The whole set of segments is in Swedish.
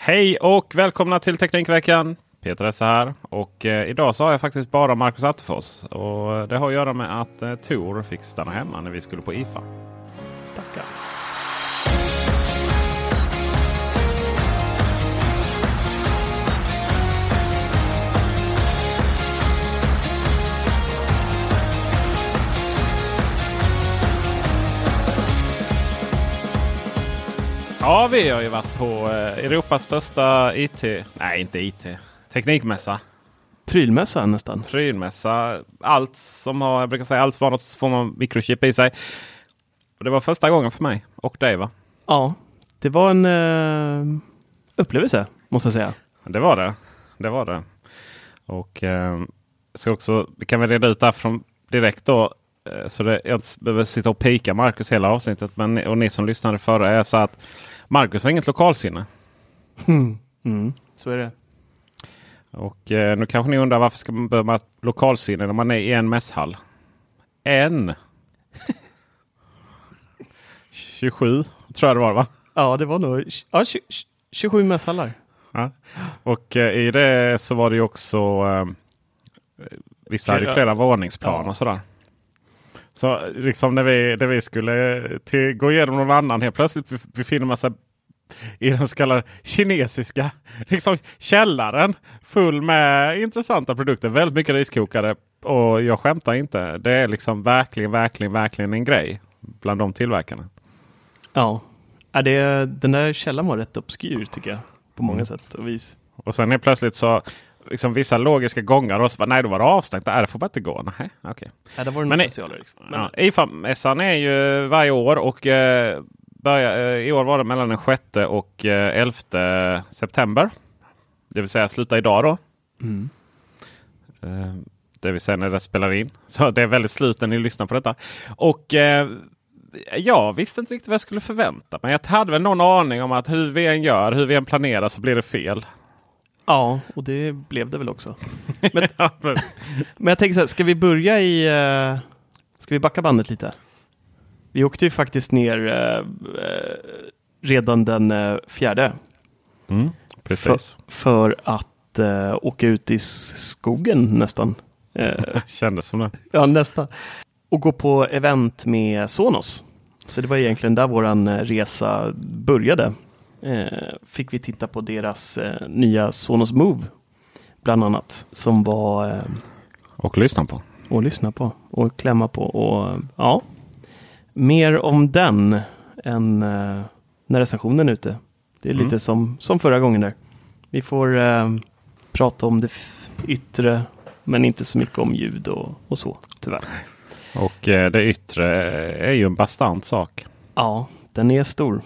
Hej och välkomna till Teknikveckan. Peter Esse här. Och eh, idag så har jag faktiskt bara Marcus Attefors. Och eh, det har att göra med att eh, Tor fick stanna hemma när vi skulle på IFA. Ja, vi har ju varit på eh, Europas största IT, nej inte IT, teknikmässa. Prylmässa nästan. Prylmässa. Allt som har, jag brukar säga, allt som har något form av mikrochip i sig. Och det var första gången för mig och dig va? Ja, det var en uh, upplevelse måste jag säga. Det var det. Det var det. Och uh, ska också, vi kan väl reda ut där från direkt då. Så det, jag behöver sitta och pika Marcus hela avsnittet. Men och ni som lyssnade förra är så att Marcus har inget lokalsinne. Mm. Mm, så är det. Och eh, nu kanske ni undrar varför ska man behöva lokalsinne när man är i en mässhall? En. 27 tror jag det var va? Ja det var nog ja, 20, 27 mässhallar. Ja. Och eh, i det så var det ju också eh, Vissa hade flera våningsplan ja. och sådär. Så liksom när vi, när vi skulle till, gå igenom någon annan helt plötsligt befinner man sig i den så kallade kinesiska liksom källaren. Full med intressanta produkter. Väldigt mycket riskokare. Och jag skämtar inte. Det är liksom verkligen, verkligen, verkligen en grej bland de tillverkarna. Ja, ja det, den där källan var rätt obskyr tycker jag. På många mm. sätt och vis. Och sen är plötsligt så liksom vissa logiska gångar och så nej, då var det avstängt. Det får bara inte gå. Nej, okay. ja, det var en specialare. Liksom. Men... Ja, IFA-mässan är ju varje år och eh, börja, eh, i år var det mellan den 6 och eh, 11 september. Det vill säga sluta idag då. Mm. Eh, det vill säga när det spelar in. Så det är väldigt slut när ni lyssnar på detta. Och eh, jag visste inte riktigt vad jag skulle förvänta mig. Jag hade väl någon aning om att hur vi än gör, hur vi än planerar så blir det fel. Ja, och det blev det väl också. Men, men jag tänker så här, ska vi börja i... Uh, ska vi backa bandet lite? Vi åkte ju faktiskt ner uh, redan den uh, fjärde. Mm, precis. För, för att uh, åka ut i skogen nästan. Kändes som det. Ja, nästan. Och gå på event med Sonos. Så det var egentligen där våran resa började fick vi titta på deras eh, nya Sonos Move. Bland annat. Som var... Eh, och lyssna på. Och lyssna på. Och klämma på. Och ja. Mer om den än eh, när recensionen är ute. Det är mm. lite som, som förra gången där. Vi får eh, prata om det yttre men inte så mycket om ljud och, och så tyvärr. Och eh, det yttre är ju en bastant sak. Ja, den är stor.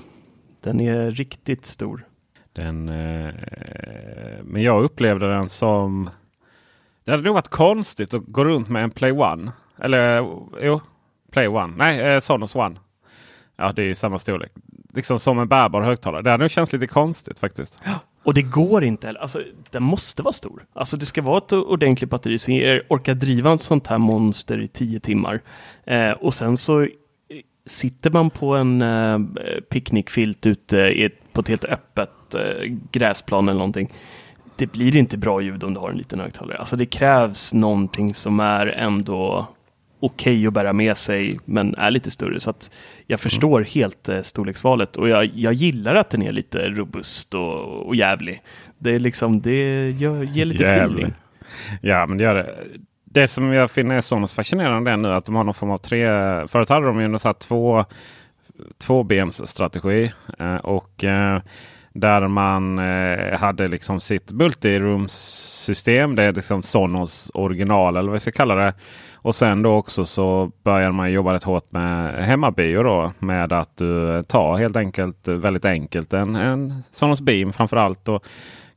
Den är riktigt stor. Den, eh, men jag upplevde den som... Det hade nog varit konstigt att gå runt med en Play One. Eller jo, Play One. Nej, eh, Sonos One. Ja, det är samma storlek. liksom som en bärbar högtalare. Det hade nog känts lite konstigt faktiskt. Och det går inte heller. Alltså, den måste vara stor. Alltså det ska vara ett ordentligt batteri som orkar driva ett sånt här monster i tio timmar. Eh, och sen så sitter man på en eh, picknickfilt ute i ett, på ett helt öppet eh, gräsplan eller någonting. Det blir inte bra ljud om du har en liten högtalare. Alltså det krävs någonting som är ändå okej okay att bära med sig, men är lite större. Så att jag mm. förstår mm. helt eh, storleksvalet och jag, jag gillar att den är lite robust och, och jävlig. Det är liksom, det gör, ger lite jävlig. feeling. Ja, men det gör det. Det som jag finner är så fascinerande är nu att de har någon form av tre... Förut hade de ju så två, tvåbensstrategi. Eh, och eh, där man eh, hade liksom sitt multiroom-system. Det är liksom Sonos original eller vad vi ska kalla det. Och sen då också så börjar man jobba rätt hårt med hemmabio då. Med att du tar helt enkelt väldigt enkelt en, en Sonos Beam framförallt. Och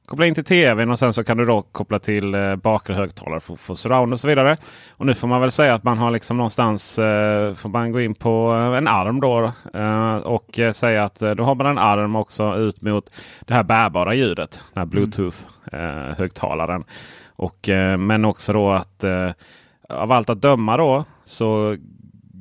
koppla in till tvn och sen så kan du då koppla till eh, bakre högtalare för, för surround och så vidare. Och nu får man väl säga att man har liksom någonstans eh, får man gå in på en arm då eh, och eh, säga att eh, då har man en arm också ut mot det här bärbara ljudet. Den här Bluetooth eh, högtalaren. Och, men också då att av allt att döma då så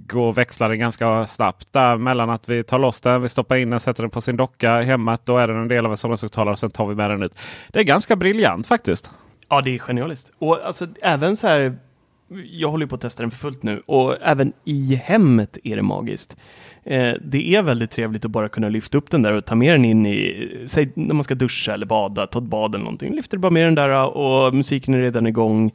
går växlar ganska snabbt där mellan att vi tar loss den, vi stoppar in den, sätter den på sin docka i hemmet. Då är den en del av en Sonos-högtalare och sen tar vi med den ut. Det är ganska briljant faktiskt. Ja, det är genialiskt. Och alltså även så här. Jag håller på att testa den för fullt nu och även i hemmet är det magiskt. Eh, det är väldigt trevligt att bara kunna lyfta upp den där och ta med den in i, säg när man ska duscha eller bada, ta ett bad eller någonting. Lyfter bara med den där och musiken är redan igång.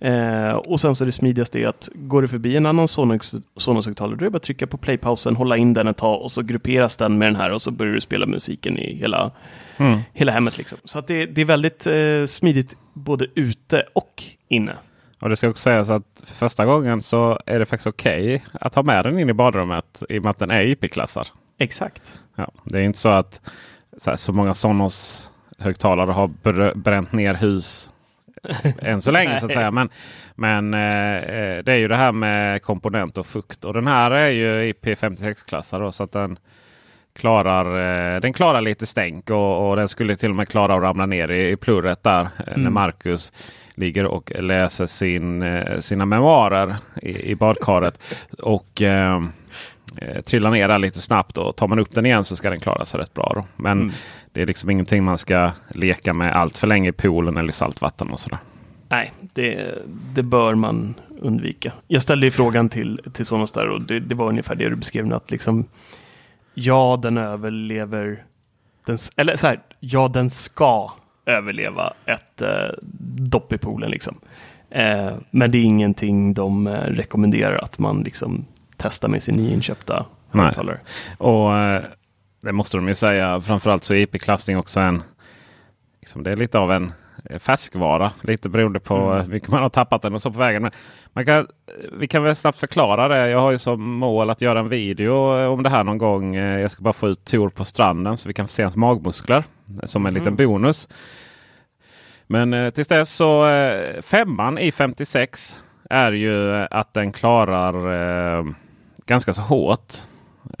Eh, och sen så är det smidigaste är att går du förbi en annan Sonos-högtalare, då är det bara att trycka på playpausen, hålla in den ett tag och så grupperas den med den här och så börjar du spela musiken i hela, mm. hela hemmet. Liksom. Så att det, det är väldigt eh, smidigt både ute och inne. Och det ska också sägas att för första gången så är det faktiskt okej okay att ha med den in i badrummet i och med att den är IP-klassad. Exakt. Ja, det är inte så att så, här, så många Sonos högtalare har bränt ner hus än så länge så att säga. Men, men eh, eh, det är ju det här med komponent och fukt. Och den här är ju IP56-klassad så att den klarar, eh, den klarar lite stänk och, och, den skulle till och med klara att ramla ner i, i plurret där eh, mm. när Marcus ligger och läser sin, eh, sina memoarer i, i badkaret. Och eh, trillar ner där lite snabbt och tar man upp den igen så ska den klara sig rätt bra. Då. Men mm. Det är liksom ingenting man ska leka med allt för länge i poolen eller i saltvatten och sådär. Nej, det, det bör man undvika. Jag ställde ju frågan till, till Sonos där och det, det var ungefär det du beskrev. Att liksom, ja, den överlever. Den, eller så här, ja, den ska överleva ett eh, dopp i poolen. Liksom. Eh, men det är ingenting de eh, rekommenderar att man liksom testar med sin nyinköpta högtalare. Och eh, det måste de ju säga. Framförallt så är IP-klassning också en... Liksom det är lite av en färskvara. Lite beroende på mm. hur mycket man har tappat den och så på vägen. Men man kan, vi kan väl snabbt förklara det. Jag har ju som mål att göra en video om det här någon gång. Jag ska bara få ut Tor på stranden så vi kan få se hans magmuskler som en mm. liten bonus. Men eh, tills dess så eh, femman i 56 är ju att den klarar eh, ganska så hårt.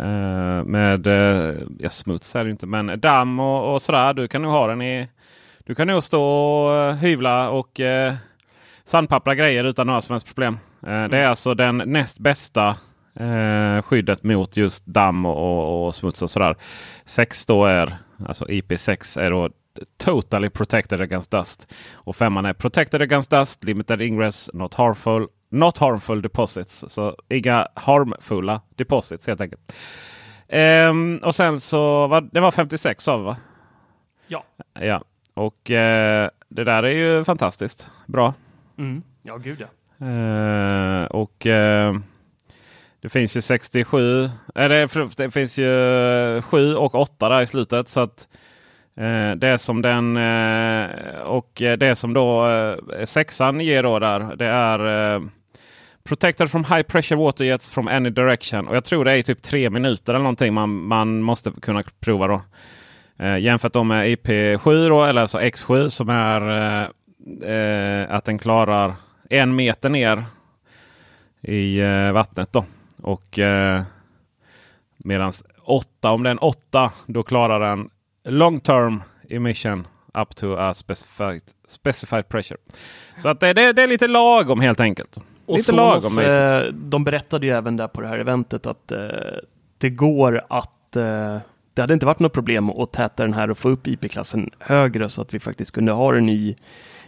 Uh, med uh, ja, smuts är det inte, men damm och, och sådär. Du kan nog ha den i. Du kan nog stå och uh, hyvla och uh, sandpappra grejer utan några som helst problem. Mm. Det är alltså den näst bästa skyddet mot just damm och, och, och smuts och sådär. 6 då är alltså IP6 är då Totally protected against dust. Och femman är protected against dust, limited ingress, not harmful, Not harmful deposits. Så inga harmfulla deposits helt enkelt. Um, och sen så var det var 56 sa vi va? Ja. Ja. Och uh, det där är ju fantastiskt bra. Mm. Ja, gud ja. Uh, och uh, det finns ju 67. Eller det finns ju 7 och 8 där i slutet. Så att Eh, det som den och det som då sexan ger då där det är Protected from high pressure water jets from any direction. Och jag tror det är typ tre minuter eller någonting man, man måste kunna prova då. Eh, jämfört då med IP7 då, eller alltså X7 som är eh, eh, att den klarar en meter ner i eh, vattnet. då. Och eh, Medan 8. Om det är en 8 då klarar den long term emission up to a specified, specified pressure. Så att det, det, det är lite lagom helt enkelt. Och lite lagom eh, de berättade ju även där på det här eventet att eh, det går att eh, det hade inte varit något problem att täta den här och få upp IP-klassen högre så att vi faktiskt kunde ha den i,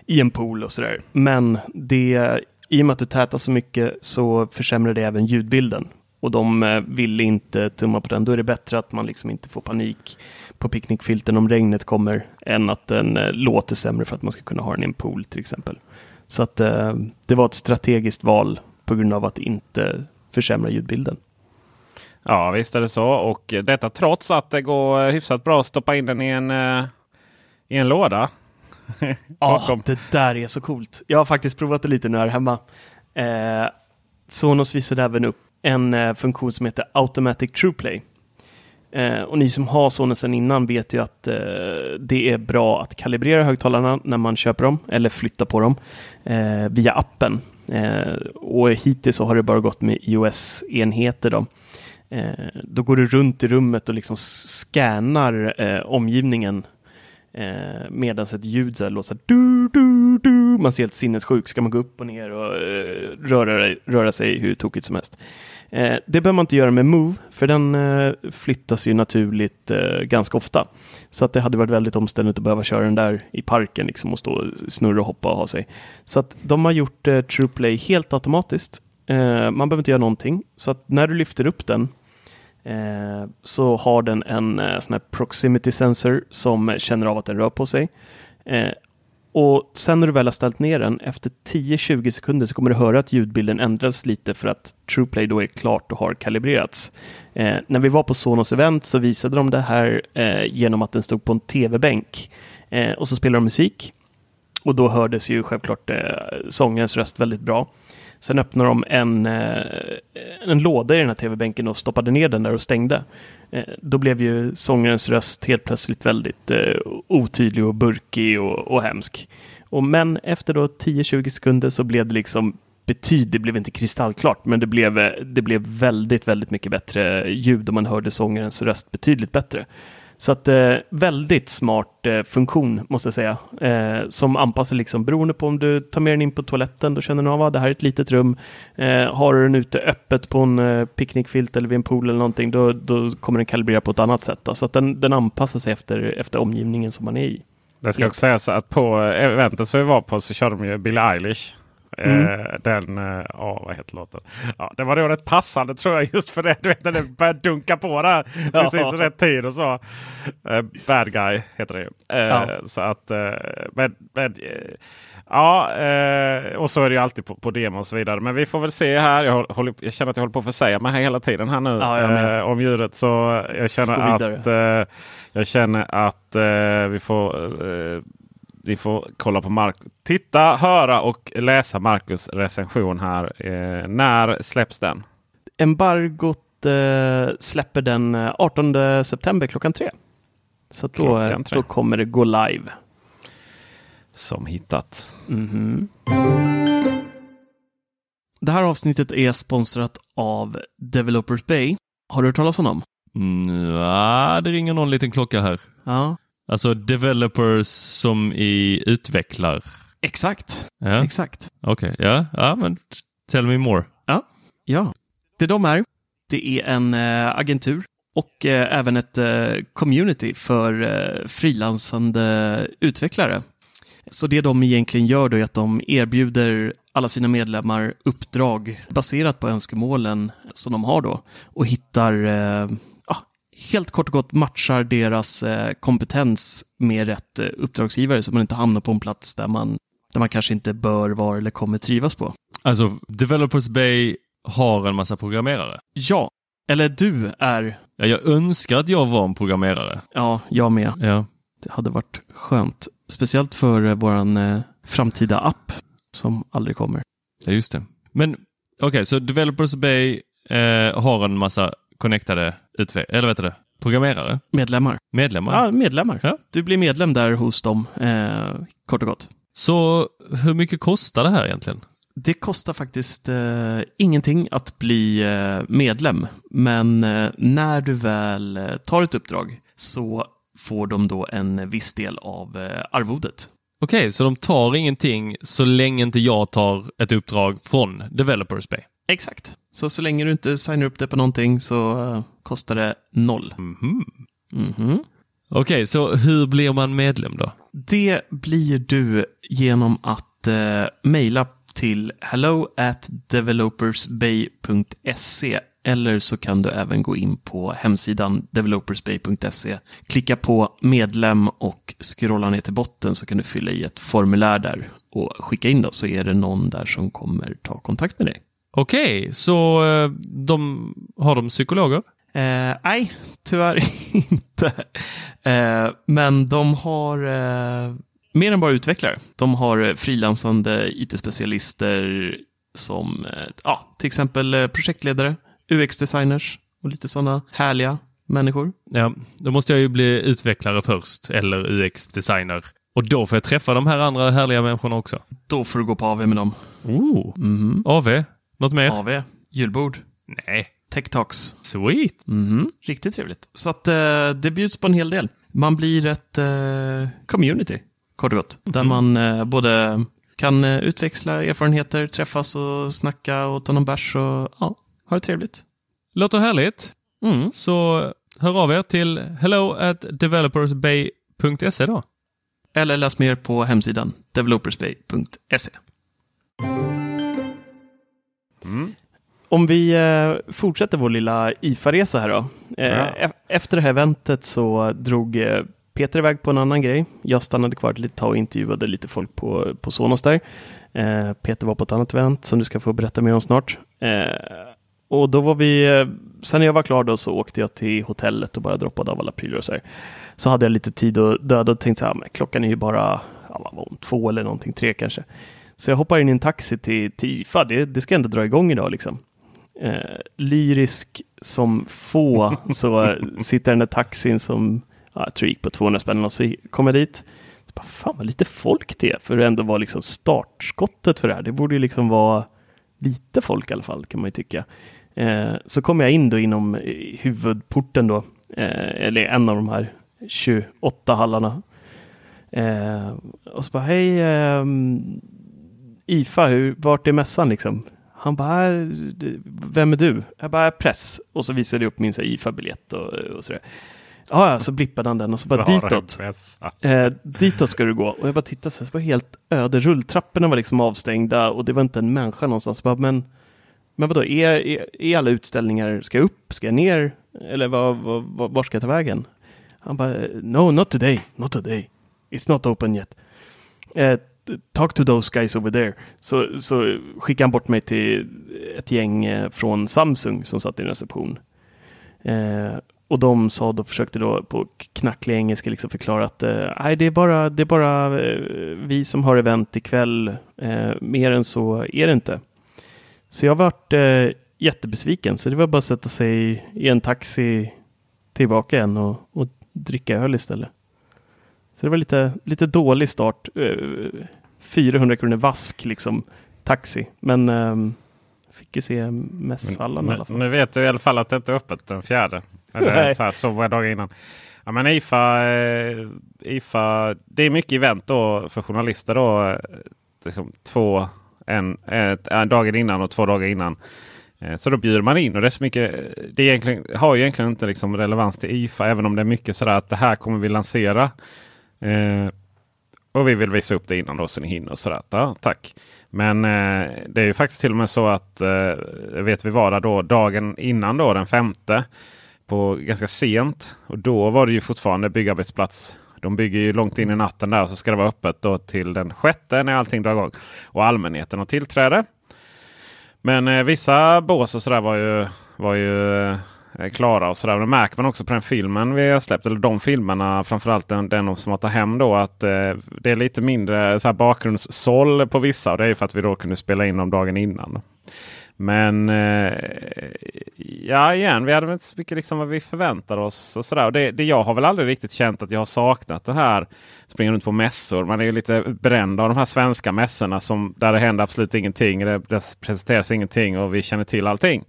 i en pool och sådär. Men det, i och med att du tätar så mycket så försämrar det även ljudbilden. Och de eh, ville inte tumma på den. Då är det bättre att man liksom inte får panik på picknickfilten om regnet kommer än att den eh, låter sämre för att man ska kunna ha den i en pool till exempel. Så att eh, det var ett strategiskt val på grund av att inte försämra ljudbilden. Ja visst är det så. Och detta trots att det går hyfsat bra att stoppa in den i en, eh, i en låda. Ja, Bakom. det där är så coolt. Jag har faktiskt provat det lite nu här hemma. Eh, Sonos visade även upp en eh, funktion som heter Automatic TruePlay. Eh, och ni som har Sonos sedan innan vet ju att eh, det är bra att kalibrera högtalarna när man köper dem eller flyttar på dem eh, via appen. Eh, och hittills så har det bara gått med iOS-enheter. Då. Eh, då går du runt i rummet och liksom scannar eh, omgivningen eh, medan ett ljud så här låter så här, du, du, du. Man ser helt sinnessjuk. Ska man gå upp och ner och eh, röra, röra sig hur tokigt som helst. Eh, det behöver man inte göra med Move, för den eh, flyttas ju naturligt eh, ganska ofta. Så att det hade varit väldigt omständigt att behöva köra den där i parken liksom, och stå och snurra och hoppa och ha sig. Så att de har gjort eh, TruePlay helt automatiskt. Eh, man behöver inte göra någonting. Så att när du lyfter upp den eh, så har den en eh, sån här proximity sensor som känner av att den rör på sig. Eh, och sen när du väl har ställt ner den, efter 10-20 sekunder så kommer du höra att ljudbilden ändras lite för att TruePlay då är klart och har kalibrerats. Eh, när vi var på Sonos event så visade de det här eh, genom att den stod på en tv-bänk eh, och så spelade de musik. Och då hördes ju självklart eh, sångens röst väldigt bra. Sen öppnade de en, eh, en låda i den här tv-bänken och stoppade ner den där och stängde. Eh, då blev ju sångarens röst helt plötsligt väldigt eh, otydlig och burkig och, och hemsk. Och men efter då 10-20 sekunder så blev det liksom betydligt, det blev inte kristallklart, men det blev, det blev väldigt, väldigt mycket bättre ljud och man hörde sångarens röst betydligt bättre. Så att eh, väldigt smart eh, funktion måste jag säga. Eh, som anpassar liksom beroende på om du tar med den in på toaletten, då känner den av att det här är ett litet rum. Eh, har du den ute öppet på en eh, picknickfilt eller vid en pool eller någonting, då, då kommer den kalibrera på ett annat sätt. Då. Så att den, den anpassar sig efter, efter omgivningen som man är i. Det ska också sägas att på eventet som vi var på så körde de ju Billie Eilish. Mm. Eh, den, eh, ja vad heter låten? Ja, det var då rätt passande tror jag just för det. Du vet när det började dunka på där precis i rätt tid och så. Eh, Bad Guy heter det ju. Ja. Så att, men, men, ja, och så är det ju alltid på, på demo och så vidare. Men vi får väl se här. Jag, håller, jag känner att jag håller på att försäga mig här hela tiden här nu Ja, om djuret. Så jag känner att, jag känner att vi får eh, vi får kolla på Mark Titta, höra och läsa Marcus recension här. Eh, när släpps den? Embargot eh, släpper den eh, 18 september klockan tre. Så då, eh, Klockan tre. då kommer det gå live. Som hittat. Mhm. Det här avsnittet är sponsrat av Developers Bay. Har du hört talas om dem? Mm, ja, det ringer någon liten klocka här. Ja, Alltså developers som i utvecklar. exakt. Ja, Exakt. okej. Ja, ja, men tell me more. Ja. Det de är, det är en eh, agentur och eh, även ett eh, community för eh, frilansande utvecklare. Så det de egentligen gör då är att de erbjuder alla sina medlemmar uppdrag baserat på önskemålen som de har då och hittar, eh, ja, helt kort och gott matchar deras eh, kompetens med rätt eh, uppdragsgivare så man inte hamnar på en plats där man, där man kanske inte bör vara eller kommer trivas på. Alltså, Developers Bay har en massa programmerare. Ja, eller du är, Ja, jag önskar att jag var en programmerare. ja, jag med. Ja. Det hade varit skönt. Speciellt för eh, våran eh, framtida app som aldrig kommer. Ja, just det. Men okej, så Developers Bay eh, har en massa connectade eller vet du programmerare, Medlemmar. medlemmar. Ja, medlemmar. Ja. Du blir medlem där hos dem, eh, kort och gott. Så hur mycket kostar det här egentligen? Det kostar faktiskt eh, ingenting att bli eh, medlem, men eh, när du väl eh, tar ett uppdrag så får de då en viss del av eh, arvodet. Okej, så de tar ingenting så länge inte jag tar ett uppdrag från Developers Bay? Exakt. Så så länge du inte signar upp det på någonting så eh, kostar det noll. Mhm. Okej, så hur blir man medlem då? Det blir du genom att eh, mejla till hello at developersbay.se eller så kan du även gå in på hemsidan developersbay.se, klicka på medlem och scrolla ner till botten så kan du fylla i ett formulär där och skicka in då så är det någon där som kommer ta kontakt med dig. Okej, så eh, de, har de psykologer? Eh, nej, tyvärr inte. Eh, men de har eh, mer än bara utvecklare. De har frilansande IT-specialister som eh, ja, till exempel eh, projektledare, UX-designers och lite sådana härliga människor. Ja, då måste jag ju bli utvecklare först, eller UX-designer. Och då får jag träffa de här andra härliga människorna också. Då får du gå på AV med dem. Oh. Mhm. AV? Något mer? AV, julbord, Nej. Tech Talks. Sweet. Mhm. Riktigt trevligt. Så att eh, det bjuds på en hel del. Man blir ett eh, community, kort och gott. Där man eh, både kan eh, utväxla erfarenheter, träffas och snacka och ta någon bärs och ja, ha det trevligt. Låter härligt. Mm. Så hör av er till hello at developersbay.se då. Eller läs mer på hemsidan developersbay.se. Om vi eh, fortsätter vår lilla IFA-resa här då. Eh, Ja. Efter det här eventet så drog eh, Peter iväg på en annan grej. Jag stannade kvar ett litet tag och intervjuade lite folk på, på Sonos där. Peter var på ett annat event som du ska få berätta mer om snart. Och då var vi, sen när jag var klar då så åkte jag till hotellet och bara droppade av alla prylar och så här. Så hade jag lite tid att döda och tänkte så här, men klockan är ju bara ja, två eller någonting, tre kanske. Så jag hoppar in i en taxi till, till IFA, det, det ska ändå dra igång idag liksom. Eh, lyrisk som få så sitter den där taxin som ja, jag tror gick på 200 spänn och så kom jag dit. Så bara, fan vad lite folk det är för att ändå vara liksom startskottet för det här. Det borde ju liksom vara lite folk i alla fall kan man ju tycka. Eh, så kom jag in då inom eh, huvudporten då, eh, eller en av de här 28 hallarna. Eh, och så bara, hej ehm, IFA, hur, vart är mässan liksom? Han bara, "Äh, vem är du? Jag bara, press. Och så visade jag upp min IFA-biljett och, och sådär. Ja, ja, så blippade han den och så bara Bra ditåt. Eh, ditåt ska du gå. Och jag bara tittade så här, så var helt öde. Rulltrapporna var liksom avstängda och det var inte en människa någonstans. Bara, men, men vadå, är, är, är alla utställningar, ska jag upp, ska jag ner? Eller vad, vad, vad, var ska jag ta vägen? Han bara, no, not today, not today. It's not open yet. Eh, talk to those guys over there. Så, så skickade han bort mig till ett gäng eh, från Samsung som satt i en reception. Eh, och de sa då, försökte då på knacklig engelska liksom förklara att eh, nej, det är bara, det är bara eh, vi som har event ikväll. Eh, mer än så är det inte. Så jag vart eh, jättebesviken, så det var bara att sätta sig i en taxi tillbaka igen och, och dricka öl istället. Så det var lite, lite dålig start. Eh, 400 kronor vask liksom, taxi. Men ehm, fick ju se mässhallen i alla fall. nu vet du i alla fall att det inte är öppet den fjärde. Eller så, här, så var dagar innan. Ja, men IFA, eh, IFA, det är mycket event då för journalister. Då, eh, liksom två, en, ett, en dagen innan och två dagar innan. Eh, Så då bjuder man in och det är så mycket. Det är har ju egentligen inte liksom relevans till IFA. Även om det är mycket sådär att det här kommer vi lansera. Eh, och vi vill visa upp det innan då så ni hinner. Och sådär. Ja, tack. Men eh, det är ju faktiskt till och med så att eh, vet vi var där då dagen innan då den femte. På ganska sent. Och då var det ju fortfarande byggarbetsplats. De bygger ju långt in i natten där så ska det vara öppet då till den sjätte när allting drar igång. Och allmänheten har tillträde. Men eh, vissa bås och sådär var ju, var ju eh, Eh, klara. och sådär. Det märker man också på den filmen vi har släppt. Eller de filmerna. Framförallt den, den som har tagit hem då. Att eh, det är lite mindre så här, bakgrundssåll på vissa. Och det är för att vi då kunde spela in dem dagen innan. Men eh, ja, igen, vi hade väl inte så mycket liksom vad vi förväntade oss. Och sådär. Och det, det, jag har väl aldrig riktigt känt att jag har saknat det här. Springa runt på mässor. Man är ju lite bränd av de här svenska mässorna som, där det händer absolut ingenting. Det, det presenteras ingenting och vi känner till allting.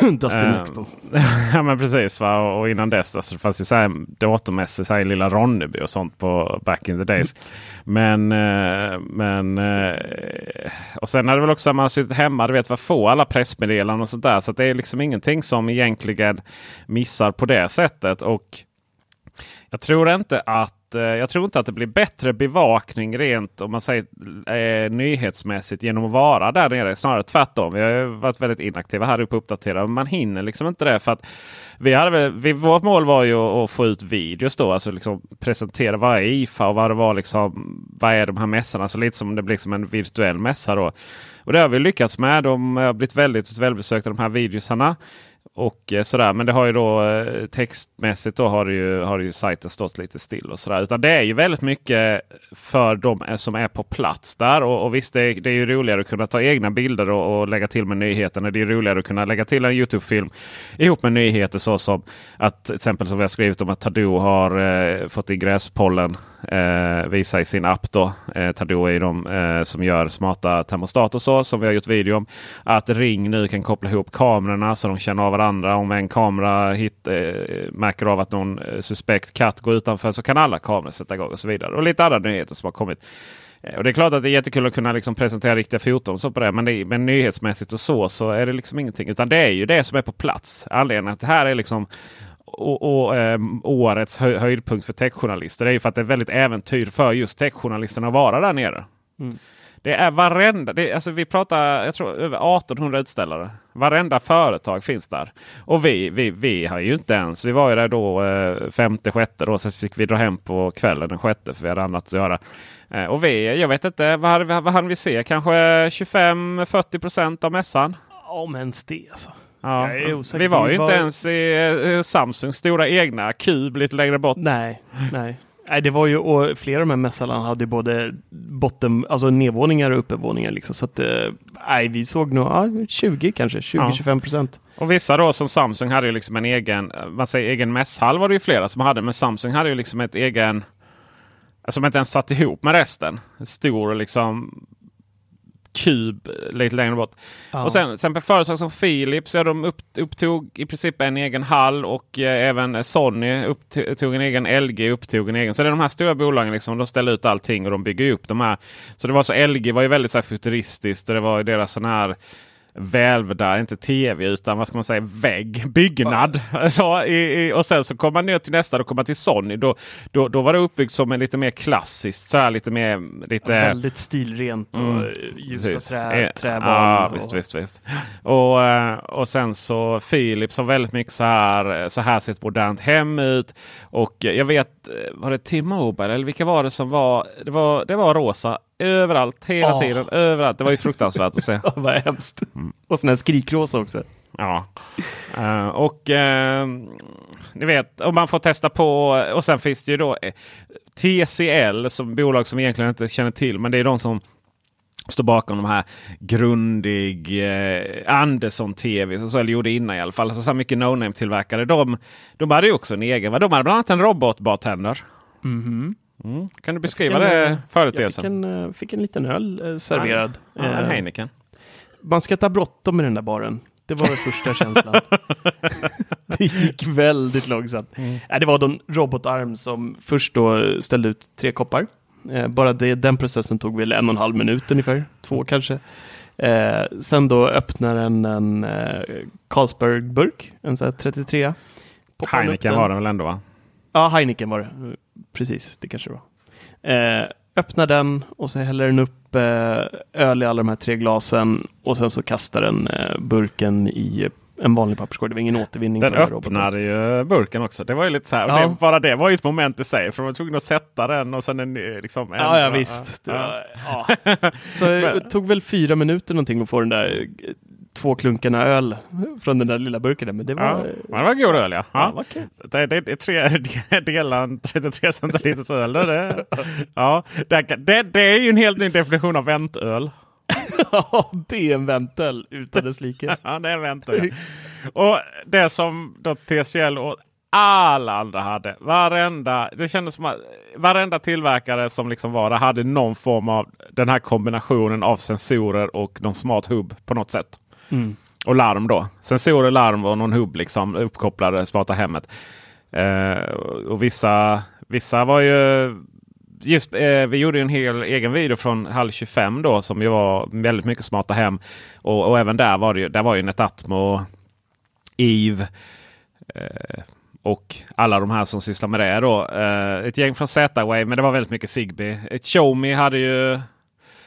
Dustin uh, Expo. ja men precis. Va? Och, och innan dess alltså, det fanns ju så här datormässor så här i lilla Ronneby och sånt på back in the days. Men, uh, men uh, och sen är det väl också att man har suttit hemma. Du vet vad få alla pressmeddelanden och sånt där. Så det är liksom ingenting som egentligen missar på det sättet. Och jag tror inte att Eh, jag tror inte att det blir bättre bevakning rent om man säger eh, nyhetsmässigt genom att vara där nere. Snarare tvärtom. Vi har varit väldigt inaktiva här uppe och uppdatera. Man hinner liksom inte det. för att vi hade vi, Vårt mål var ju att, att, få ut videos då. Alltså liksom presentera vad är IFA och vad det var liksom. Vad är de här mässorna? Så lite som det blir som en virtuell mässa då. Och det har vi lyckats med. De har blivit väldigt välbesökta de här videosarna och eh, sådär. Men det har ju då eh, textmässigt då har, ju, har ju sajten stått lite still och sådär. Utan det är ju väldigt mycket för de eh, som är på plats där. Och, och visst, det är, det är ju roligare att kunna ta egna bilder och, och lägga till med nyheterna. Det är roligare att kunna lägga till en Youtube-film ihop med nyheter så som att till exempel som vi har skrivit om att Tadoo har eh, fått in gräspollen eh, visa i sin app. Då. Eh, Tadoo är de eh, som gör smarta termostat och så som vi har gjort video om. Att Ring nu kan koppla ihop kamerorna så de känner av varandra. Om en kamera hit, eh, märker av att någon eh, suspekt katt går utanför så kan alla kameror sätta igång och så vidare. Och lite andra nyheter som har kommit. Eh, och Det är klart att det är jättekul att kunna liksom presentera riktiga foton så på det. Men, det, men nyhetsmässigt och så så är det liksom ingenting. Utan det är ju det som är på plats. Anledningen att det här är liksom och, och eh, årets hö höjdpunkt för techjournalister. Det är ju för att det är väldigt äventyr för just techjournalisterna att vara där nere. Mm. Det är varenda, det, alltså vi pratar jag tror, över 1800 utställare. Varenda företag finns där. Och vi, vi, vi har ju inte ens, vi var ju där då eh, femte, sjätte då. Så fick vi dra hem på kvällen den sjätte för vi hade annat att göra. Eh, och vi, jag vet inte, vad hade, vad hade vi se? Kanske 25-40 procent av mässan? Om ens det alltså. Ja. Vi var ju inte ens i uh, Samsungs stora egna kub lite längre bort. Nej, nej. Nej, det var ju, och flera av de här mässorna hade både botten, alltså nedvåningar och uppevåningar. Liksom, så att, eh, nej, vi såg nog ja, 20 kanske, 20-25 procent. Och vissa då som Samsung hade ju liksom en egen, man säger egen mässhall var det ju flera som hade. Men Samsung hade ju liksom ett egen, som inte ens satt ihop med resten. Stor liksom kub lite längre bort. Ja. Och sen till exempel företag som Philips, ja, de upp, upptog i princip en egen hall och eh, även Sony upptog en egen, LG upptog en egen. Så det är de här stora bolagen liksom, de ställer ut allting och de bygger upp de här. Så det var så LG var ju väldigt så här, futuristiskt och det var deras sån här välvda, inte tv utan vad ska man säga, vägg, byggnad. Så, i, i, och sen så kom man ner till nästa, då kom man till Sony. Då, då, då var det uppbyggt som en lite mer klassiskt, så här, lite mer... Lite, ja, väldigt stilrent och mm, ljusa trä, eh, träbarn. Ja, och... visst, visst, visst. Och, eh, och sen så Philips har väldigt mycket så här, så här ser ett modernt hem ut. Och jag vet, var det T-Mobile eller vilka var det som var? Det var, det var rosa Överallt, hela oh. tiden. Överallt. Det var ju fruktansvärt att se. Vad hemskt. Mm. Och sån här skrikrosa också. Ja. Uh, och uh, ni vet, om man får testa på. Och sen finns det ju då eh, TCL som bolag som egentligen inte känner till. Men det är de som står bakom de här grundig eh, Andersson TV. Så, eller gjorde innan i alla fall. Alltså, så mycket no-name tillverkare. De, de hade ju också en egen. De hade bland annat en robotbartender. Mm -hmm. Mm. Kan du beskriva det företeelsen? Jag fick en, eh, fick en liten öl eh, serverad. Ja, en eh, Heineken. Man ska ta bråttom med den där baren. Det var den första känslan. det gick väldigt långsamt. Mm. Det var en robotarm som först då ställde ut tre koppar. Eh, bara det, den processen tog väl en och en halv minut ungefär, två mm. kanske. Eh, sen då öppnar den en eh, Carlsberg-burk, en sån här 33. Heineken var den väl ändå va? Ja, Heineken var det. Precis, det kanske det var. Eh, öppnar den och så häller den upp eh, öl i alla de här tre glasen och sen så kastar den eh, burken i en vanlig papperskorg. Det var ingen återvinning. Den öppnade ju burken också. Det var ju lite så här. Ja. Det, bara det var ju ett moment i sig. För de var tvungna att sätta den och sen en, liksom, en, Ja, ja visst. Ja. Var, ja. så det tog väl fyra minuter någonting att få den där två klunkarna öl från den där lilla burken. Men det var, ja, det var god öl ja. ja. ja det, det, det är tre delar 33 centiliters öl. Det, ja, det, det, det är ju en helt ny definition av väntöl. Ja, det är en väntel utan dess like. ja, det är en väntel. Och det som då TCL och alla andra hade. Varenda, det kändes som att varenda tillverkare som liksom var där hade någon form av den här kombinationen av sensorer och någon smart hubb på något sätt. Mm. Och larm då. Sensorer, larm och någon hubb liksom uppkopplade smarta hemmet. Eh, och vissa, vissa var ju Just, eh, vi gjorde en hel egen video från Hall 25 då som ju var väldigt mycket smarta hem. Och, och även där var det ju, där var ju Netatmo, Eve eh, och alla de här som sysslar med det. Då. Eh, ett gäng från Z-Wave men det var väldigt mycket Zigbee. Ett Xiaomi hade ju,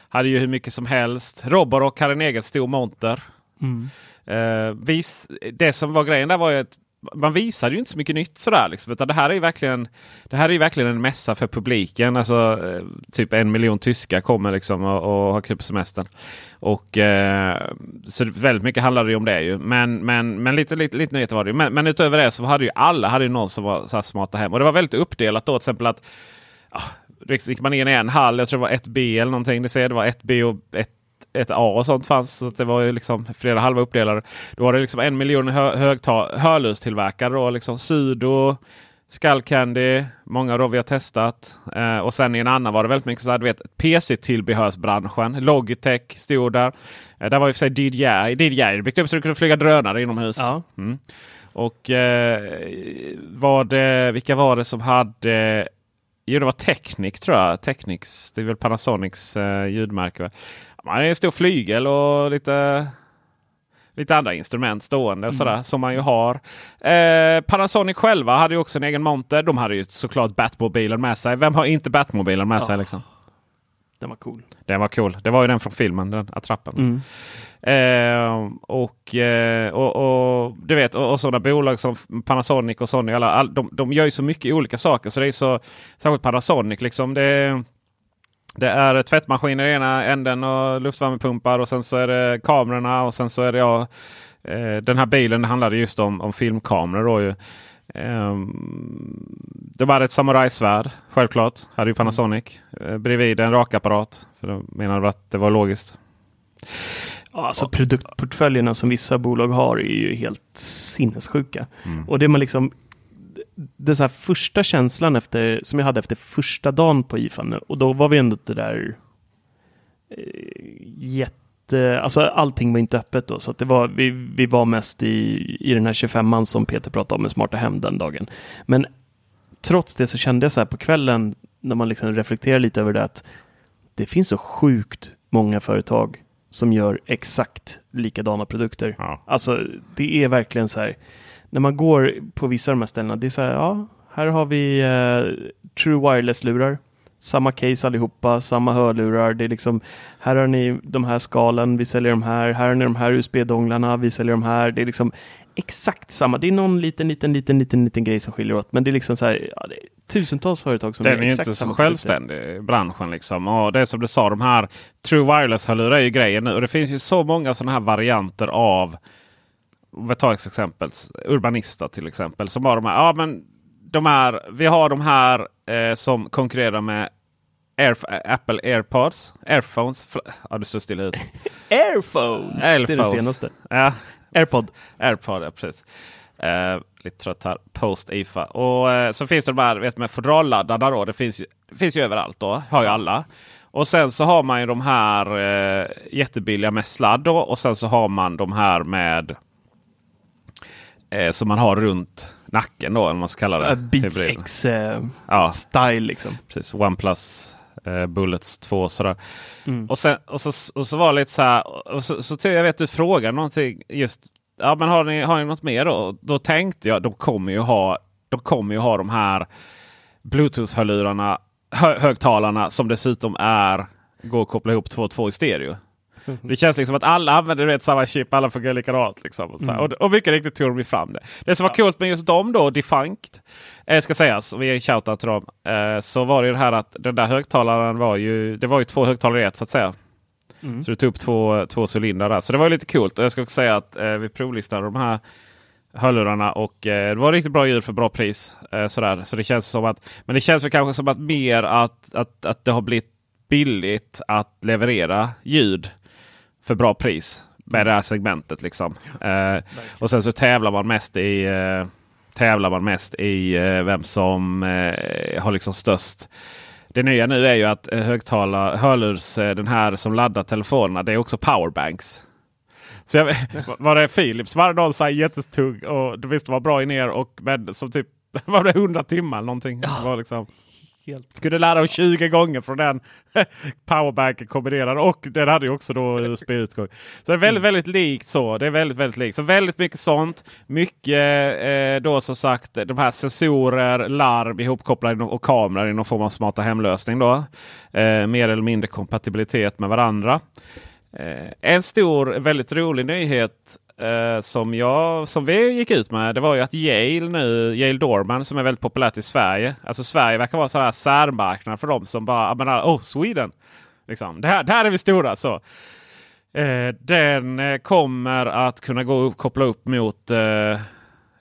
hade ju hur mycket som helst. Roborock hade en egen stor monter. Mm. Uh, vis, det som var grejen där var ju att man visade ju inte så mycket nytt sådär. Liksom, utan det här är ju verkligen, det här är verkligen en mässa för publiken. Alltså, eh, typ en miljon tyskar kommer liksom och, och har kul på semestern. Och, eh, så väldigt mycket handlade ju om det ju. Men, men, men lite, lite, lite nyheter var det ju. Men, men utöver det så hade ju alla hade ju någon som var så här smarta hem. Och det var väldigt uppdelat då till exempel att ah, gick man in i en hall, jag tror det var ett B eller någonting. Det, ser, det var ett B och ett ett A och sånt fanns. Så det var ju liksom flera halva uppdelade. Då var det liksom en miljon hö hörlurstillverkare. Då, liksom Sudo, Skullcandy, många då vi har testat. Eh, och sen i en annan var det väldigt mycket så här, du vet, PC-tillbehörsbranschen. Logitech stod där. Eh, där var i och för sig DJI. DJI byggt upp så du kunde flyga drönare inomhus. Ja. Mm. Och eh, var det, vilka var det som hade Jo, det var Technic tror jag. Technics, det är väl Panasonics eh, ljudmärke. Man har en stor flygel och lite, lite andra instrument stående. Och Mm. sådär, som man ju har. Eh, Panasonic själva hade ju också en egen monter. De hade ju såklart Batmobilen med sig. Vem har inte Batmobilen med Ja. sig? Liksom? Den var cool. Den var cool. Det var ju den från filmen, den attrappen. Mm. Eh, och, eh, och, och du vet, och, och sådana bolag som Panasonic och Sony. Alla, all, de, de gör ju så mycket olika saker. Så det är så, särskilt Panasonic liksom. Det, det är tvättmaskiner i ena änden och luftvärmepumpar och sen så är det kamerorna och sen så är det ja, eh, den här bilen handlade just om, om filmkameror. Då ju. Ehm, det var ett samurajsvärd självklart. Hade ju Panasonic. Eh, bredvid en rakapparat. För de menade att det var logiskt. Ja, alltså produktportföljerna som vissa bolag har är ju helt sinnessjuka. Och det man liksom det så här första känslan efter, som jag hade efter första dagen på IFAN och då var vi ändå det där eh, jätte, alltså allting var inte öppet då så att det var, vi, vi var mest i, i den här 25an som Peter pratade om med smarta hem den dagen. Men trots det så kände jag så här på kvällen när man liksom reflekterar lite över det att det finns så sjukt många företag som gör exakt likadana produkter. Ja. Alltså det är verkligen så här, när man går på vissa av de här ställena, det är så här, ja, här har vi eh, True Wireless-lurar. Samma case allihopa, samma hörlurar. Det är liksom, här har ni de här skalen, vi säljer de här. Här har ni de här USB-donglarna, vi säljer de här. Det är liksom exakt samma. Det är någon liten, liten, liten, liten, liten grej som skiljer åt. Men det är liksom så här, ja, är tusentals företag som Den är ju exakt inte så självständig branschen. Liksom. Och det är som du sa, de här True Wireless-hörlurar är ju grejen nu. Och det finns ju så många sådana här varianter av om vi tar ett exempel, Urbanista till exempel. Som har de här, ja, men de här, vi har de här eh, som konkurrerar med Air, Apple AirPods. Airphones. Ja, det står still ut. Airphones! Det är det Airphones. senaste. Ja, Airpod. AirPod, ja precis. Eh, lite trött här. Post IFA. Och eh, så finns det de här vet, med fodralladdarna då. Det finns, det finns ju överallt då. Har ju alla. Och sen så har man ju de här eh, jättebilliga med sladd då. Och sen så har man de här med eh, som man har runt nacken då. Eller vad man ska kalla det. Beats Hybriden. X eh, Ja. style liksom. Precis, OnePlus eh, Bullets 2 sådär. Mm. Och, sen, och, så, och så var det lite så här. Och så, så jag vet du frågar någonting just. Ja men har ni, har ni något mer då? Då tänkte jag de kommer ju ha, de kommer ju ha de här Bluetooth-hörlurarna, hö, högtalarna som dessutom är går att koppla ihop två och två i stereo. Det känns liksom att alla använder vet, samma chip, alla fungerar likadant. Liksom, och, så här. och, och mycket riktigt tog de fram det. Det som var coolt med just dem då, Defunct, eh, ska sägas, och vi ger en shoutout till dem. Eh, så var det ju det här att den där högtalaren var ju, det var ju två högtalare i ett så att säga. Så du tog upp två, två cylindrar där. Så det var lite coolt. Och jag ska också säga att eh, vi provlistade de här hörlurarna och eh, det var riktigt bra ljud för bra pris. Eh, sådär. Så det känns som att, men det känns väl kanske som att mer att, att, att det har blivit billigt att leverera ljud. För bra pris med det här segmentet. Liksom. Eh, och sen så tävlar man mest i eh, tävlar man mest i eh, vem som har liksom störst. Det nya nu är ju att högtalare, hörlurs, den här som laddar telefonerna, det är också powerbanks. Så jag, var det Philips var det någon så jättetung och det visste var bra in er och men som typ var det 100 timmar någonting. Det var liksom, Helt. kunde ladda dem 20 gånger från den powerbanken kombinerad. Och den hade ju också då USB-utgång. Så det är väldigt, väldigt likt så. Det är väldigt, väldigt likt. Så väldigt mycket sånt. Mycket eh, då som sagt de här sensorer, larm ihopkopplade och kameror i någon form av smarta hemlösning. Då. Eh, mer eller mindre kompatibilitet med varandra. Eh, en stor, väldigt rolig nyhet eh, som, jag, som vi gick ut med. Det var ju att Yale nu, Yale Dorman som är väldigt populärt i Sverige. Alltså Sverige verkar vara sådär särmarknad för dem som bara, menar, oh Sweden. Liksom. Det här, där är vi stora. så. Eh, den eh, kommer att kunna gå upp, koppla upp mot eh,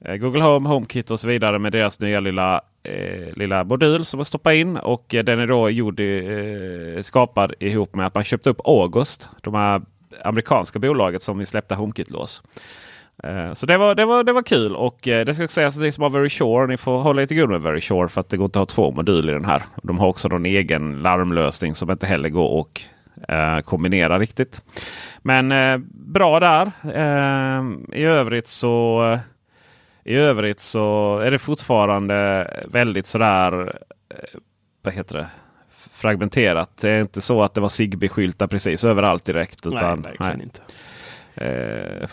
eh, Google Home, HomeKit och så vidare med deras nya lilla, eh, lilla modul som man stoppar in. Och eh, den är då gjord eh, skapad ihop med att man köpte upp August. De här amerikanska bolaget som vi släppte HomeKit-lås. Eh, så det var, det, var, det var kul och eh, det ska sägas att det är som har Very Sure. Ni får hålla lite god med Very Sure för att det går inte att ha två moduler i den här. De har också någon egen larmlösning som inte heller går att eh, kombinera riktigt. Men eh, bra där. Eh, I övrigt så eh, i övrigt så är det fortfarande väldigt sådär vad heter det? Fragmenterat. Det är inte så att det var Zigbee-skyltar precis överallt direkt. Utan, nej, verkligen inte. Eh,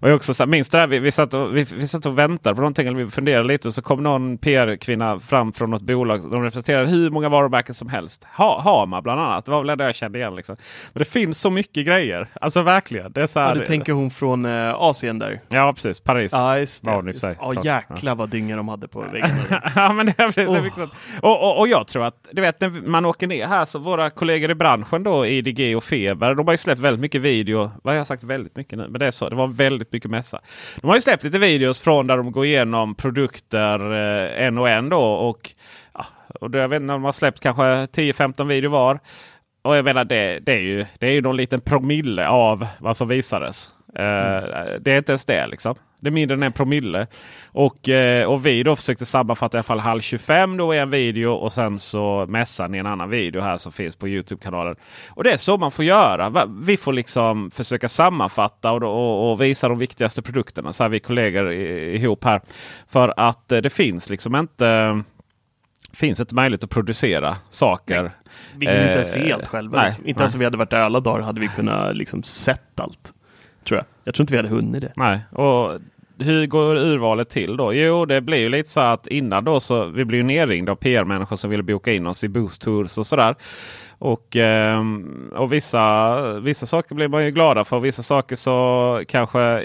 jag också, så här, minns det här, vi, vi, satt och, vi, vi satt och väntade på någonting. Eller vi funderade lite och så kom någon PR-kvinna fram från något bolag. De representerade hur många varumärken som helst. Ha, Hama bland annat. Det var väl det jag kände igen. Liksom. Men det finns så mycket grejer. Alltså verkligen. Det är så här, Ja, du tänker hon från eh, Asien där? Ja precis, Paris. Ja, just det. var Just, sig. ja, jäklar vad dynga de hade på väggen. ja, men det är precis Oh. mycket sånt. och, och, och jag tror att du vet, när man åker ner här så våra kollegor i branschen då, IDG och Feber, de har ju släppt väldigt mycket video. Vad har jag sagt väldigt mycket nu? Men det är så. Det var väldigt mycket mässa. De har ju släppt lite videos från där de går igenom produkter eh, en och en då. Och, ja, och då, jag vet inte de har släppt kanske 10-15 videor var. Och jag menar det, det, är ju, det är ju någon liten promille av vad som visades. Eh, det är inte ens det liksom. Det är mindre än en promille. Och, eh, och vi då försökte sammanfatta i alla fall halv 25 då i en video och sen så mässan i en annan video här som finns på Youtube-kanalen. Och det är så man får göra. Vi får liksom försöka sammanfatta och, och, och visa de viktigaste produkterna. Så här vi kollegor ihop här. För att eh, det finns liksom inte finns inte möjlighet att producera saker. Vi kan inte Eh, se allt själva. nej, liksom. Inte nej. ens om vi hade varit där alla dagar hade vi kunnat liksom sett allt. Tror jag. Jag tror inte vi hade hunnit det. Nej, och hur går urvalet till då? Jo, det blir ju lite så att innan då så vi blir ju nerringda av PR-människor som vill boka in oss i Boost Tours och sådär. Och, ehm, och vissa, vissa saker blir man ju glada för. Vissa saker så kanske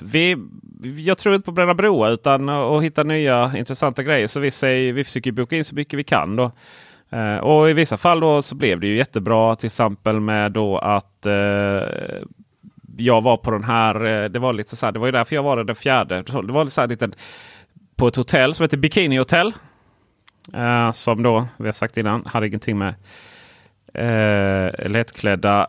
vi, jag tror inte på bränna broar utan att hitta nya intressanta grejer. Så vi, säger, vi försöker boka in så mycket vi kan. då. Eh, och i vissa fall då så blev det ju jättebra. Till exempel med då att eh, jag var på den här. Eh, det var lite så här, Det var ju därför jag var där den fjärde. Det var så här liten, på ett hotell som heter Bikini Hotel. Eh, som då, vi har sagt innan, hade ingenting med eh, lättklädda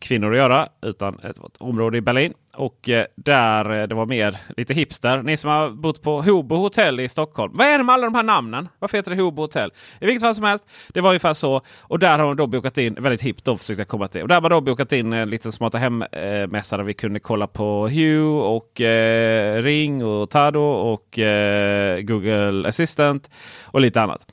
kvinnor att göra. Utan ett, ett område i Berlin. Och eh, där eh, det var mer lite hipster. Ni som har bott på Hobo hotell i Stockholm. Vad är det med alla de här namnen? Varför heter det Hobo hotell? I vilket fall som helst. Det var ungefär så. Och där har de då bokat in, väldigt hippt då försökte jag komma till. Och där har man då bokat in eh, en liten smarta hemmässa där vi kunde kolla på Hue och eh, Ring och Tado och eh, Google Assistant och lite annat.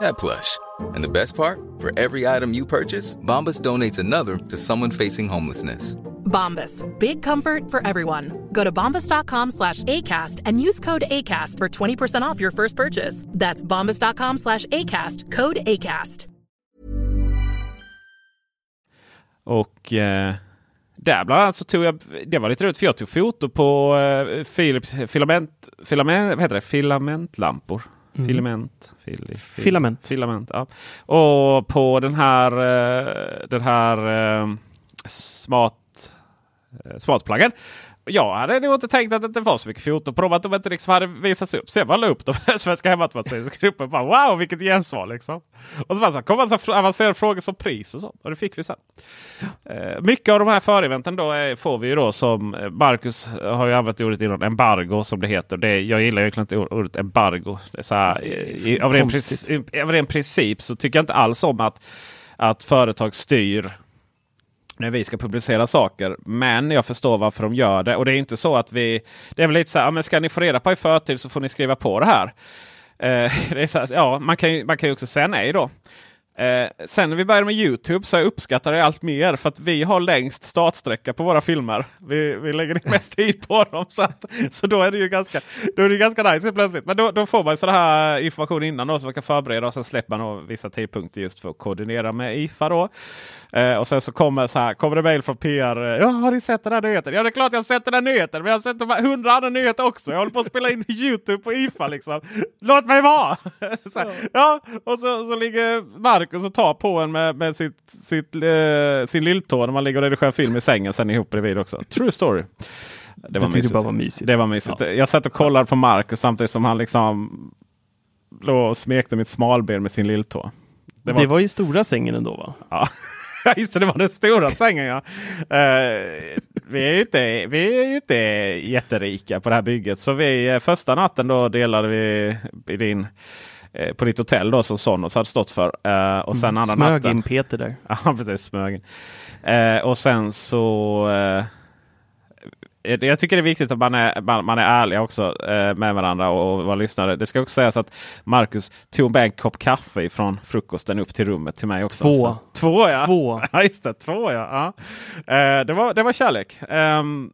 that plush. And the best part? For every item you purchase, Bombas donates another to someone facing homelessness. Bombas. Big comfort for everyone. Go to bombas.com slash ACAST and use code ACAST for 20% off your first purchase. That's bombas.com slash ACAST. Code ACAST. Och eh, där bland annat så tog jag, det var lite roligt för jag tog foto på eh, Philips filament, filament, vad heter det? filamentlampor. Mm. Filament. Fil, fil, Filament. Filament, ja. Och på den här, eh, den här eh, smart, eh, smartpluggen. Jag hade nog inte tänkt att det inte var så mycket foto på dem. Att de inte liksom hade visats upp. Jag bara la upp dem i Svenska Hemmatvårdsgruppen. Wow vilket gensvar liksom. Och så, bara så kom en så avancerade frågor som pris och så. Och det fick vi sen. Eh, mycket av de här föreventen då är, får vi ju då som eh, Marcus har ju använt ordet innan. Embargo som det heter. Det, jag gillar egentligen inte ordet embargo. Det är så här, i, av, ren princip, av ren princip så tycker jag inte alls om att, att företag styr när vi ska publicera saker. Men jag förstår varför de gör det. Och det är inte så att vi... Det är väl lite så här, ja, men ska ni få reda på i förtid så får ni skriva på det här. Eh, det är så här, ja, man kan, ju, man kan ju också säga nej då. Eh, sen när vi började med Youtube så jag uppskattar det allt mer för att vi har längst startsträcka på våra filmer. Vi, vi lägger ner mest tid på dem. Så, att, så då är det ju ganska, då är det ganska nice plötsligt. Men då, då får man sån här information innan då, så man kan förbereda och sen släpper man vissa tidpunkter just för att koordinera med IFA. Då. Eh, och sen så kommer, så här, kommer det mail från PR. Eh, ja, har ni sett den här nyheten? Ja, det är klart jag har sett den här nyheten. Men jag har sett de hundra andra nyheter också. Jag håller på att spela in Youtube på IFA liksom. Låt mig vara! här, ja, och så, så ligger Marcus och tar på en med, med sitt, sitt, eh, sin lilltå när man ligger och redigerar film i sängen sen ihop bredvid också. True story. Det var, det bara var mysigt. Det var mysigt. Ja. Jag satt och kollade på Marcus samtidigt som han liksom låg och smekte mitt smalben med sin lilltå. Det var, det var i stora sängen ändå va? Ja. Just det, det var den stora sängen ja. Uh, vi, är ju inte, vi är ju inte jätterika på det här bygget. Så vi, eh, första natten då delade vi i din, uh, på ditt hotell då som Sonos hade stått för. Uh, och sen mm, andra smög natten, in Peter där. Ja precis, smög in. och sen så jag tycker det är viktigt att man är, man, man är ärlig också eh, med varandra och, och vara lyssnare. Det ska också sägas att Marcus tog med en kopp kaffe från frukosten upp till rummet till mig också. Två. Så, två ja. Två. ja, just det. Två ja. ja. Eh, det, var, det var kärlek. Um,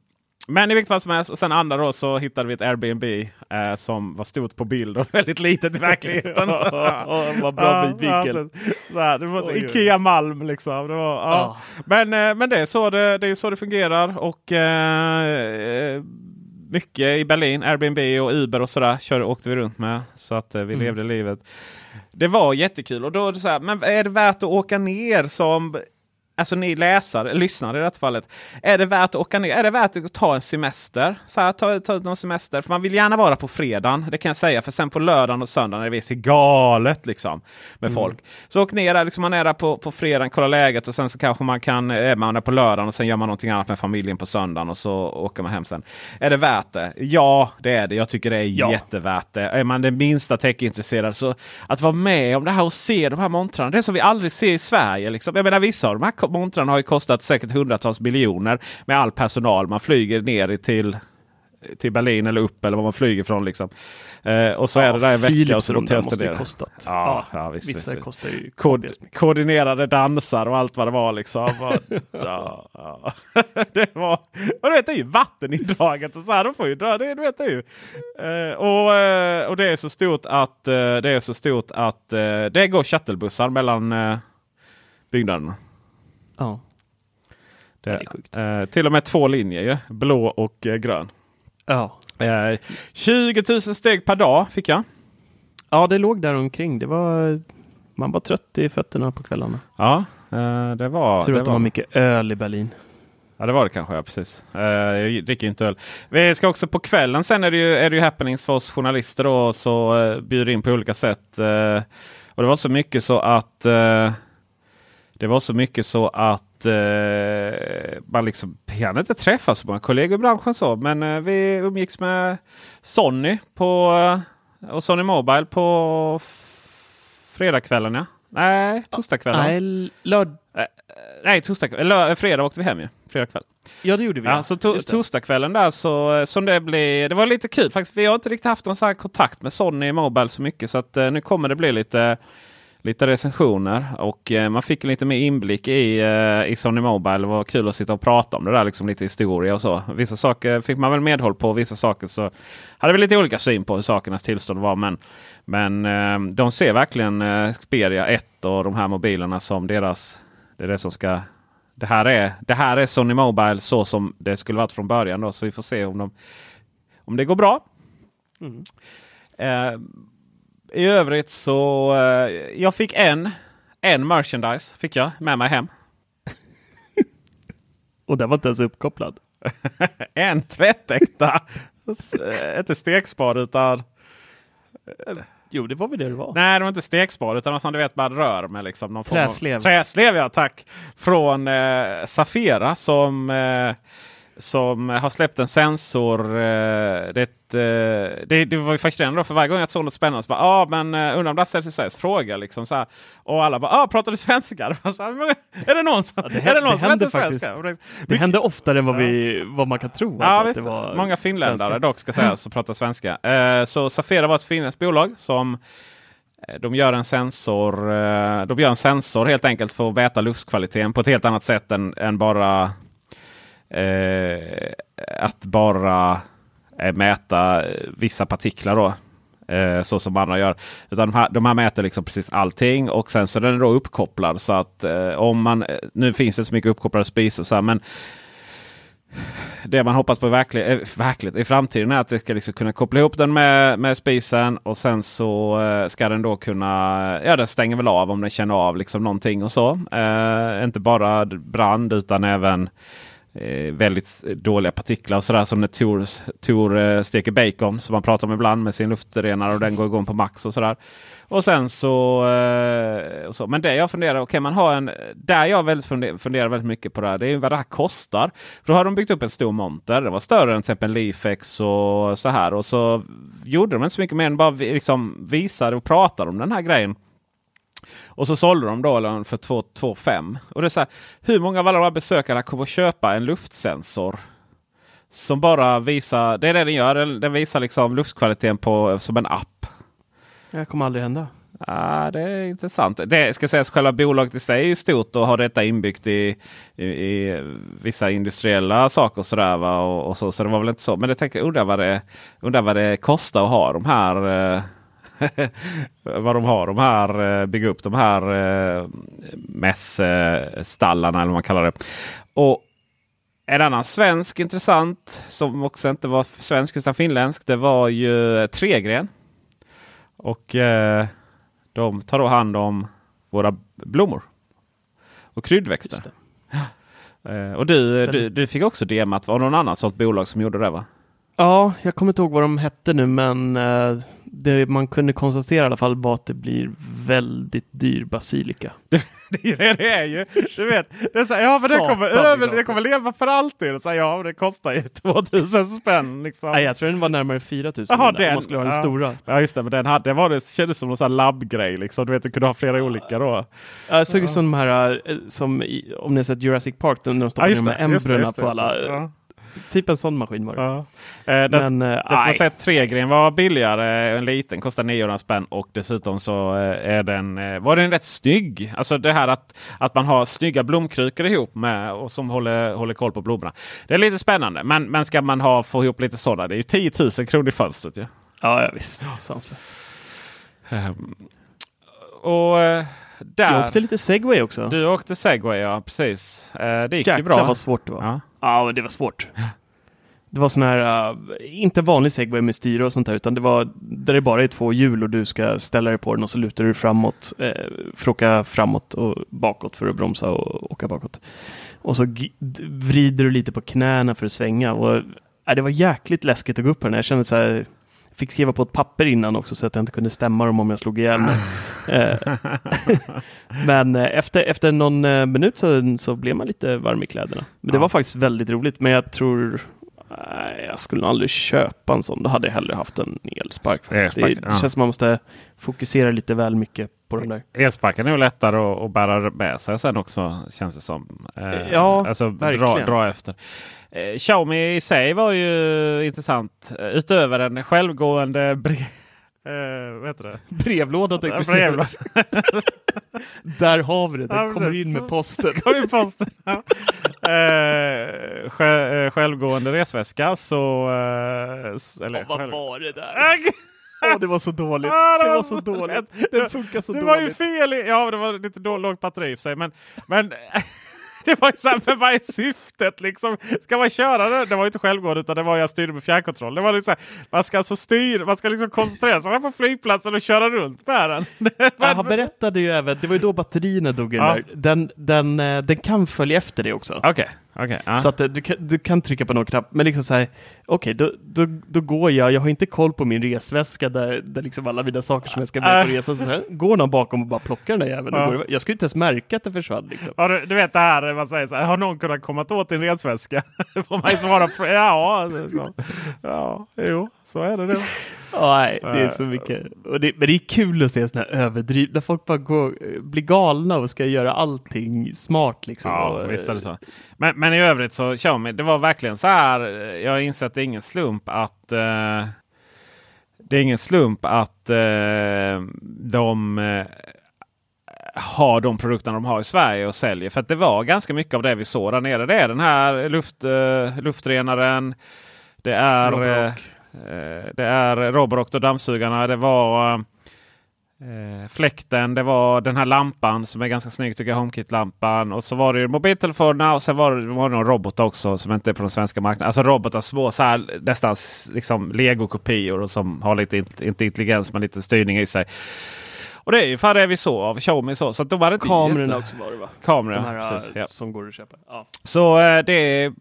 men i vilket fall som helst, och sen andra då så hittade vi ett Airbnb eh, som var stort på bild och väldigt litet i verkligheten. Vad bra var Ikea Malm liksom. Det var, ja. Men, eh, men det, är så det, det är så det fungerar. Och eh, mycket i Berlin, Airbnb och Uber och sådär kör, åkte vi runt med. Så att eh, vi mm. levde livet. Det var jättekul och då är det så här, men är det värt att åka ner som alltså ni läsare, lyssnare i detta fallet. Är det värt att åka ner? Är det värt att ta en semester? Så här, ta, ta ut någon semester. För man vill gärna vara på fredagen. Det kan jag säga. För sen på lördagen och söndagen är det visst galet liksom. Med Mm. folk. Så åk ner där. Liksom man är där på, på fredagen, kolla läget. Och sen så kanske man kan, är man där på lördagen. Och sen gör man någonting annat med familjen på söndagen. Och så åker man hem sen. Är det värt det? Ja, det är det. Jag tycker det är Ja. jättevärt det. Är man det minsta techintresserad så att vara med om det här och se de här montrarna. Det som vi aldrig ser i Sverige. Liksom. Jag menar vissa av de här montrarna har ju kostat säkert hundratals miljoner med all personal. Man flyger ner till, till Berlin eller upp eller var man flyger från. Liksom. Eh, och så är det där en vecka och så måste det ner. kostat. Ja, ja, visst, vissa visst. kostar ju Kod koordinerade dansar och allt vad det var. Liksom. Och, ja, ja. det var och du vet, det är ju vattenindraget. Och så här, de får ju dra, det, du vet, det är ju. Eh, och, eh, och det är så stort att eh, det är så stort att eh, det går shuttlebussar mellan eh, byggnaderna. Ja. Det är sjukt. Eh, till och med två linjer ju. Blå och eh, grön. Ja. Eh, 20 000 steg per dag fick jag. ja, det låg där omkring. Det var, man var trött i fötterna på kvällarna. Ja, eh, det var... Tur det att det var mycket öl i Berlin. Ja det var det kanske, ja precis. Uh, jag dricker ju inte öl. Vi ska också på kvällen sen är det ju, är det ju happenings för oss journalister då. Så uh, bjuder in på olika sätt. Eh, och det var så mycket så att det var så mycket så att uh, man liksom hade inte träffat så många kollegor i branschen så. Men uh, vi umgicks med Sony på uh, och Sony Mobile på fredagskvällen ja. Nej, torsdagskvällen. Nej, lörd... Nej, torsdag, eller fredag åkte vi hem ju. Fredag kväll. Ja, det gjorde vi. Ja, så to torsdagskvällen där så som det blir. Det var lite kul faktiskt. Vi har inte riktigt haft någon här kontakt med Sony Mobile så mycket. Så att eh, nu kommer det bli lite, lite recensioner. Och eh, man fick lite mer inblick i, eh, i Sony Mobile. Det var kul att sitta och prata om det där. Liksom lite historia och så. Vissa saker fick man väl medhåll på. Vissa saker så hade vi lite olika syn på hur sakernas tillstånd var. Men, men eh, de ser verkligen Xperia 1 och de här mobilerna som deras det är det som ska... Det här är, det här är Sony Mobile så som det skulle varit från början. Då, så vi får se om, de, om det går bra. Eh, I övrigt så eh, jag fick en, en merchandise fick jag med mig hem. Och den var inte ens uppkopplad. en tvättäkta, eh, inte stekspad utan Jo, det var väl det det var. Nej, det var inte stekspad utan som du vet bara rör med liksom någon form av- Träslev. Träslev ja, tack! Från eh, Safira som, eh, som har släppt en sensor. Eh, det, eh, det, det var ju fascinerande då, för varje gång jag såg något spännande så bara ah, men eh, undrar om det här säljs i Sverige? Så frågade jag liksom så här. Och alla bara ah, pratar du svenska? Det var Så här, "Men är det någon som, det är det någon som heter faktiskt. svenska? Det- Det hände oftare än vad, vi, vad man kan tro. Ja, alltså, att visst. det var Många finländare svenska. dock ska sägas som pratar svenska. Eh, så Safira var ett finländskt bolag som de gör en sensor. De gör en sensor helt enkelt för att mäta luftkvaliteten på ett helt annat sätt än, än bara Eh, att bara eh, mäta vissa partiklar. då. Eh, så som andra gör. Utan de här, de här mäter liksom precis allting och sen så är den då uppkopplad. Så att eh, om man, eh, nu finns det så mycket uppkopplade spisar så här, men det man hoppas på i, verklig, eh, verkligt, i framtiden är att det ska liksom kunna koppla ihop den med, med spisen och sen så eh, ska den då kunna, ja den stänger väl av om den känner av liksom någonting och så. Eh, inte bara brand utan även eh, väldigt dåliga partiklar och sådär som när Tor, Tor eh, steker bacon som man pratar om ibland med sin luftrenare och den går igång på max och sådär. Och sen så, eh, och så. Men det jag funderar, okej man har en, där jag väldigt funder, funderar väldigt mycket på det här, det är vad det här kostar. För då har de byggt upp en stor monter, den var större än till exempel Leafex och så här. Och så gjorde de inte så mycket mer än bara vi- liksom visade och pratade om den här grejen. Och så sålde de då den för 2 5 Och det är så här, hur många av alla de här besökarna kommer att köpa en luftsensor? Som bara visar, det är det den gör, den, den visar liksom luftkvaliteten på, som en app. Det kommer aldrig hända. Ja, det är intressant. Det ska sägas själva bolaget i sig är ju stort och har detta inbyggt i, i, i vissa industriella saker. Sådär, va? Och, och så, så det var väl inte så. Men jag tänker, undrar vad det, undrar vad det kostar att ha de här eh, vad de har de här, eh, bygga upp de här eh, mässstallarna eller vad man kallar det. Och en annan svensk intressant som också inte var svensk utan finländsk. Det var ju Tregren. Och eh, de tar då hand om våra blommor. Och kryddväxter. Eh, och du, du, du fick också DMat, var det någon annan sorts bolag som gjorde det va? Ja, jag kommer inte ihåg vad de hette nu, men eh, det man kunde konstatera i alla fall var att det blir väldigt dyr basilika. Det är det det är ju. Du vet, det är så här, ja men det kommer, över, det kommer leva för alltid. Så här, ja men det kostar ju 2000 spänn. Liksom. Nej, jag tror den var närmare 4000 Jaha, den om man skulle ha den ja. stora. Ja just det, men den hade, det var det kändes som här labbgrej liksom. Du vet, du kunde ha flera olika då. Ja, Jag såg ju som de här, eh, som om ni har sett Jurassic Park, när de stoppar Ja, ner de här embryona på alla. Typ en sån maskin var det. Ja. Eh, det, Men, eh, säga att Tregren var billigare. En liten kostar 900 spänn och dessutom så eh, är den, eh, var den rätt snygg. Alltså det här att, att man har snygga blomkrukor ihop med och som håller, håller koll på blommorna. Det är lite spännande. Men, men ska man ha, få ihop lite sådana, det är ju 10 000 kronor i fönstret. Ja. Ja, ja visst. Sanslöst. Ehm, och eh, där... Jag åkte lite segway också. Du åkte segway, ja precis. Det gick ju Jäklar bra. vad svårt det var. Ja. Ja, det var svårt. Det var sån här, uh, inte vanlig segway med styre och sånt där, utan det var där det bara är två hjul och du ska ställa dig på den och så lutar du framåt eh, för att åka framåt och bakåt för att bromsa och åka bakåt. Och så vrider du lite på knäna för att svänga. Och, äh, det var jäkligt läskigt att gå upp på den. Jag kände så här, fick skriva på ett papper innan också så att jag inte kunde stämma dem om jag slog ihjäl mig. Eh, Men eh, efter, efter någon eh, minut så, så blev man lite varm i kläderna. Men det Ja. var faktiskt väldigt roligt. Men jag tror jag skulle nog aldrig köpa en sån. Då hade jag hellre haft en elspark. faktiskt. Elspark, det, ja. det känns som man måste fokusera lite väl mycket på de där. Elsparken är ju lättare att, att bära med sig sen också känns det som. Eh, Ja, alltså dra, verkligen. dra efter. Eh, Xiaomi i sig var ju intressant. Eh, Utöver en självgående bre eh, vad heter det? Brevlåda Ja, brevlåda. Där har vi det. Den Ja, kommer in med posten. Kom in posten. Ja. Eh, sj- eh, självgående resväska så... Eh, s- eller, vad själv- var det där? Åh, det var så dåligt. Ah, det var så dåligt. Den funkar så det dåligt. var ju fel. Ja, det var lite då, lågt batteri i sig. Men, men det var ju så här, men vad är syftet liksom? Ska man köra det? Det var ju inte självgående utan det var jag styrde med fjärrkontroll. Det var liksom, man ska alltså styra, man ska liksom koncentrera sig på flygplatsen och köra runt med den. Ja, han berättade ju även, det var ju då batterierna dog den Ja. där. Den, den, eh, den kan följa efter det också. Okej, okej. ja. Så att eh, du kan, du kan trycka på någon knapp, men liksom så här, okej, då, då, då går jag, jag har inte koll på min resväska där, där liksom alla mina saker som jag ska med på Äh. resan, så här, går någon bakom och bara plockar den där jäveln. Går- Jag skulle inte ens märka att det försvann liksom. Ja, du, du vet det här man säger så här, har någon kunnat komma åt din resväska? får man ju svara på, ja, så, ja, jo, så är det då. Ja, Nej, det är så mycket. Och det, men det är kul att se sådana här överdriv, där folk bara går, blir galna och ska göra allting smart liksom. Ja, visst är det så. Men, men i övrigt så Xiaomi, det var verkligen så här. eh, Jag har insett att det är ingen slump att eh, det är ingen slump att eh, de eh, har de produkterna de har i Sverige och säljer. För att det var ganska mycket av det vi såg där nere. Det är den här luft, eh, luftrenaren. Det är, Roborock. eh, det är Roborock och dammsugarna. Det var eh, fläkten. Det var den här lampan som är ganska snygg tycker jag. HomeKit-lampan. Och så var det mobiltelefonerna och sen var det, var det några robotar också som inte är på den svenska marknaden. Alltså robotar små, så här, nästan liksom legokopior och som har lite, int- inte intelligens men lite styrning i sig. Och det är ju fan det vi såg av Xiaomi. Så, så att de var inte Kamerorna också var det va? Kameror, De här precis, eh, ja. som går att köpa. Ja. Så eh, det är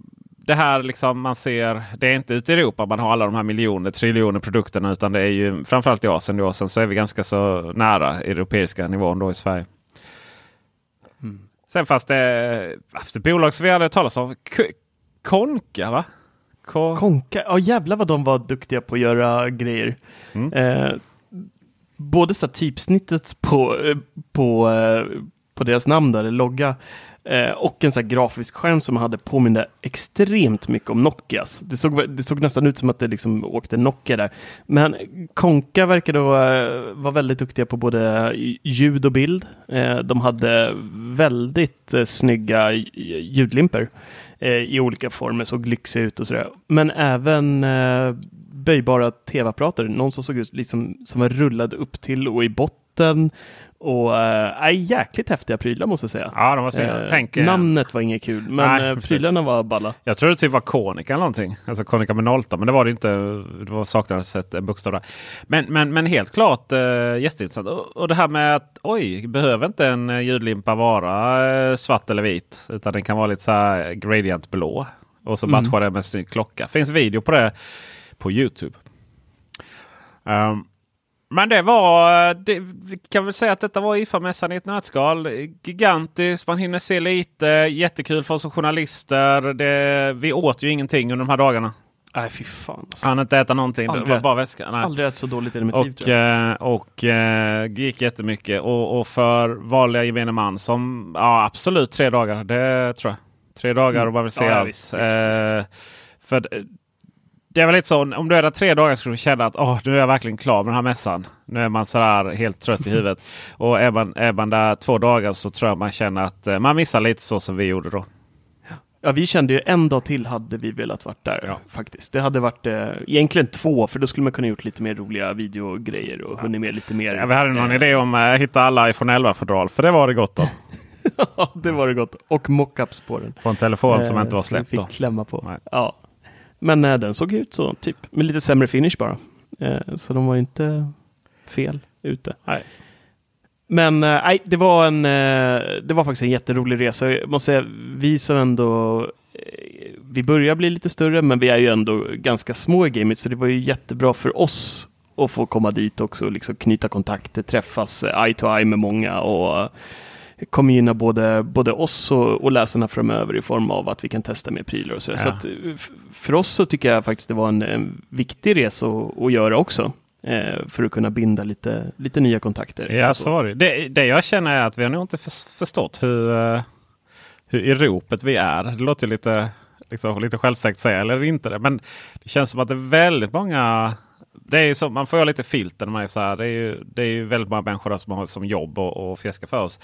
det här liksom man ser. Det är inte ute i Europa man har alla de här miljoner, triljoner produkterna. Utan det är ju framförallt i Asien. Då. Sen så är vi ganska så nära europeiska nivån då i Sverige. Mm. Sen fast det haft ett bolag som vi hade talat om. K- Konka va? Ko- Konka, ja jävlar vad de var duktiga på att göra grejer. Mm. Eh, både så här typsnittet på, eh, på, eh, på deras namn, där, logga, eh, och en så här grafisk skärm som hade påminde extremt mycket om Nokias. Det såg, det såg nästan ut som att det liksom åkte Nokia där. Men Konka verkar då vara väldigt duktiga på både ljud och bild. De hade väldigt snygga ljudlimper i olika former, såg lyxiga ut och sådär. Men även böjbara tv-apparater, någon som såg ut liksom, som var rullad upp till och i botten Och äh, jäkligt häftiga prylar måste jag säga. Ja, de var så, jag tänker- Namnet var inget kul, men Nej, eh, prylarna var balla. Jag tror det typ var Konica eller någonting. Alltså Konica med 08. Men det var det inte. Det var saknades ett en bokstav där. Men, men, men helt klart eh, jätteintressant. Och, och det här med att oj, behöver inte en eh, ljudlimpa vara eh, svart eller vit. Utan den kan vara lite så här gradient blå. Och så Mm. matchar det med en snygg klocka. Finns video på det på Youtube. Ehm, men det var, det, vi kan väl säga att detta var IFA-mässan i ett nötskal. Gigantiskt, man hinner se lite, jättekul för oss som journalister. Det, vi åt ju ingenting under de här dagarna. Nej, fy fan. Alltså. Han inte äta någonting, det Aldrig var ätit- bara väska. Nej. Aldrig ätit så dåligt i mitt liv Och, tror jag. eh, och eh, gick jättemycket. Och, och för vanliga gemene man som, ja absolut tre dagar. Det tror jag. Tre dagar och man vill se Mm. Ja, allt. visst, visst, Eh, För eh, det är väl lite så, om du är där tre dagar skulle du känna att åh, nu är jag verkligen klar med den här mässan. Nu är man sådär helt trött i huvudet. och är man, är man där två dagar så tror jag man känner att eh, man missar lite så som vi gjorde då. Ja, vi kände ju en dag till hade vi velat varit där faktiskt. Det hade varit eh, egentligen två, för då skulle man kunna gjort lite mer roliga videogrejer och hunnit med lite mer. Ja, vi hade någon eh, idé om att hitta alla iPhone 11-fodral, för det var det gott om. Ja, det var det gott. Och mockups på den. På en telefon som Eh, inte var som vi släppt fick då. klämma på. Ja. Men eh, den såg ut så, typ. Med lite sämre finish bara. Eh, så de var inte fel ute. Nej. Men eh, det var en eh, det var faktiskt en jätterolig resa. Jag måste säga, vi som ändå eh, vi börjar bli lite större, men vi är ju ändå ganska små i gamet, så det var ju jättebra för oss att få komma dit också och liksom knyta kontakter, träffas eye to eye med många och kommer gynna både, både oss och, och läsarna framöver i form av att vi kan testa mer prylar och sådär. Så Ja. att, eh, för oss så tycker jag faktiskt det var en, en viktig resa att, göra också. Eh, för att kunna binda lite, lite nya kontakter. Ja, så var det. det. Jag känner är att vi har nog inte för, förstått hur, eh, hur i ropet vi är. Det låter lite, liksom, lite självsäkert säga, eller inte det. Men det känns som att det är väldigt många det är så, man får ju lite filter när man är så här. Det är ju, det är ju väldigt många människor som har som jobb och, och fjäska för oss.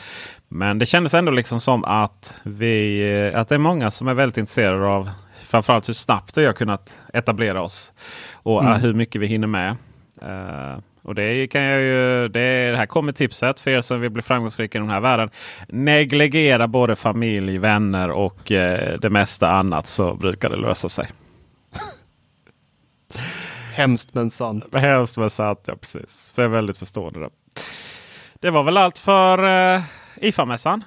Men det kändes ändå liksom som att, vi, eh, att det är många som är väldigt intresserade av framförallt hur snabbt vi har kunnat etablera oss. Och Mm. eh, hur mycket vi hinner med. Eh, och det kan jag ju, det, det här kommer tipset för er som vill bli framgångsrika i den här världen. Negligera både familj, vänner och eh, det mesta annat så brukar det lösa sig. Hemskt men sant. Hemskt men sant, ja precis. För jag är väldigt förstående där. Det var väl allt för uh, IFA-mässan.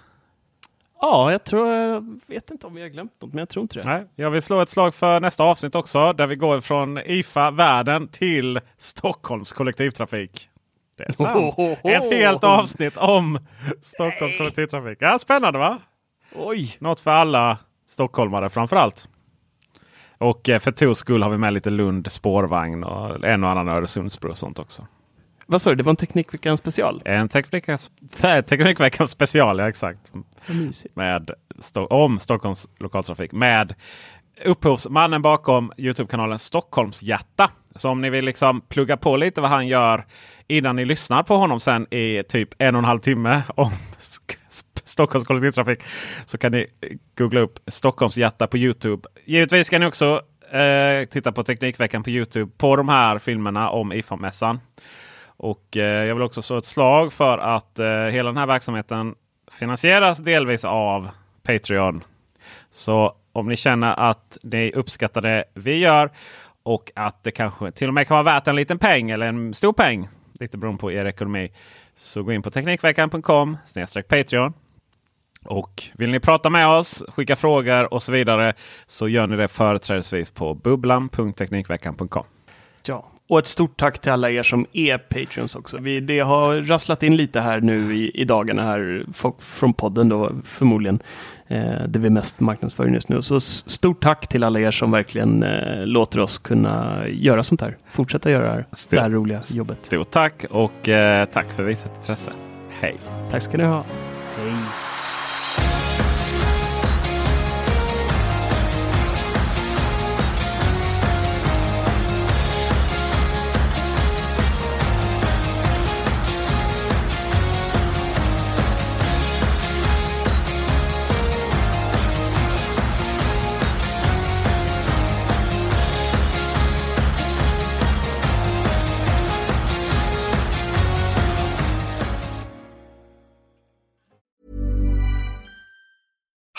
Ja, jag tror, jag vet inte om vi har glömt något, men jag tror inte det. Nej, jag vill slå ett slag för nästa avsnitt också. Där vi går från IFA-världen till Stockholms kollektivtrafik. Det är sant. Ett helt avsnitt om Stockholms kollektivtrafik. Ja, spännande va? Oj! Något för alla stockholmare framförallt. Och eh, för Tors skull har vi med lite Lund spårvagn och en och annan Öresundsbro och sånt också. Vad sa du, det var en Teknikveckan special? En Teknikveckans, Teknikveckans special, ja exakt. Med, om Stockholms lokaltrafik. Med upphovsmannen bakom Youtube-kanalen Stockholmshjärta. Så om ni vill liksom plugga på lite vad han gör innan ni lyssnar på honom sen i typ en och en halv timme om Stockholms kollektivtrafik. Så kan ni googla upp Stockholms hjärta på Youtube. Givetvis kan ni också eh, titta på Teknikveckan på Youtube på de här filmerna om IFA-mässan. Och eh, jag vill också slå ett slag för att eh, hela den här verksamheten finansieras delvis av Patreon. Så om ni känner att ni uppskattar det vi gör och att det kanske till och med kan vara värt en liten peng eller en stor peng. Lite beroende på er ekonomi. Så gå in på Teknikveckan.com Patreon. Och vill ni prata med oss, skicka frågor och så vidare så gör ni det företrädesvis på bubblan.teknikveckan.com. Ja, och ett stort tack till alla er som är Patreons också. Vi, det har rasslat in lite här nu i, i dagarna här folk från podden då förmodligen. Eh, det vi mest marknadsför just nu. Så stort tack till alla er som verkligen eh, låter oss kunna göra sånt här. Fortsätta göra det här, det här roliga jobbet. Stort tack och eh, tack för visat intresse. Hej! Tack ska ni ha.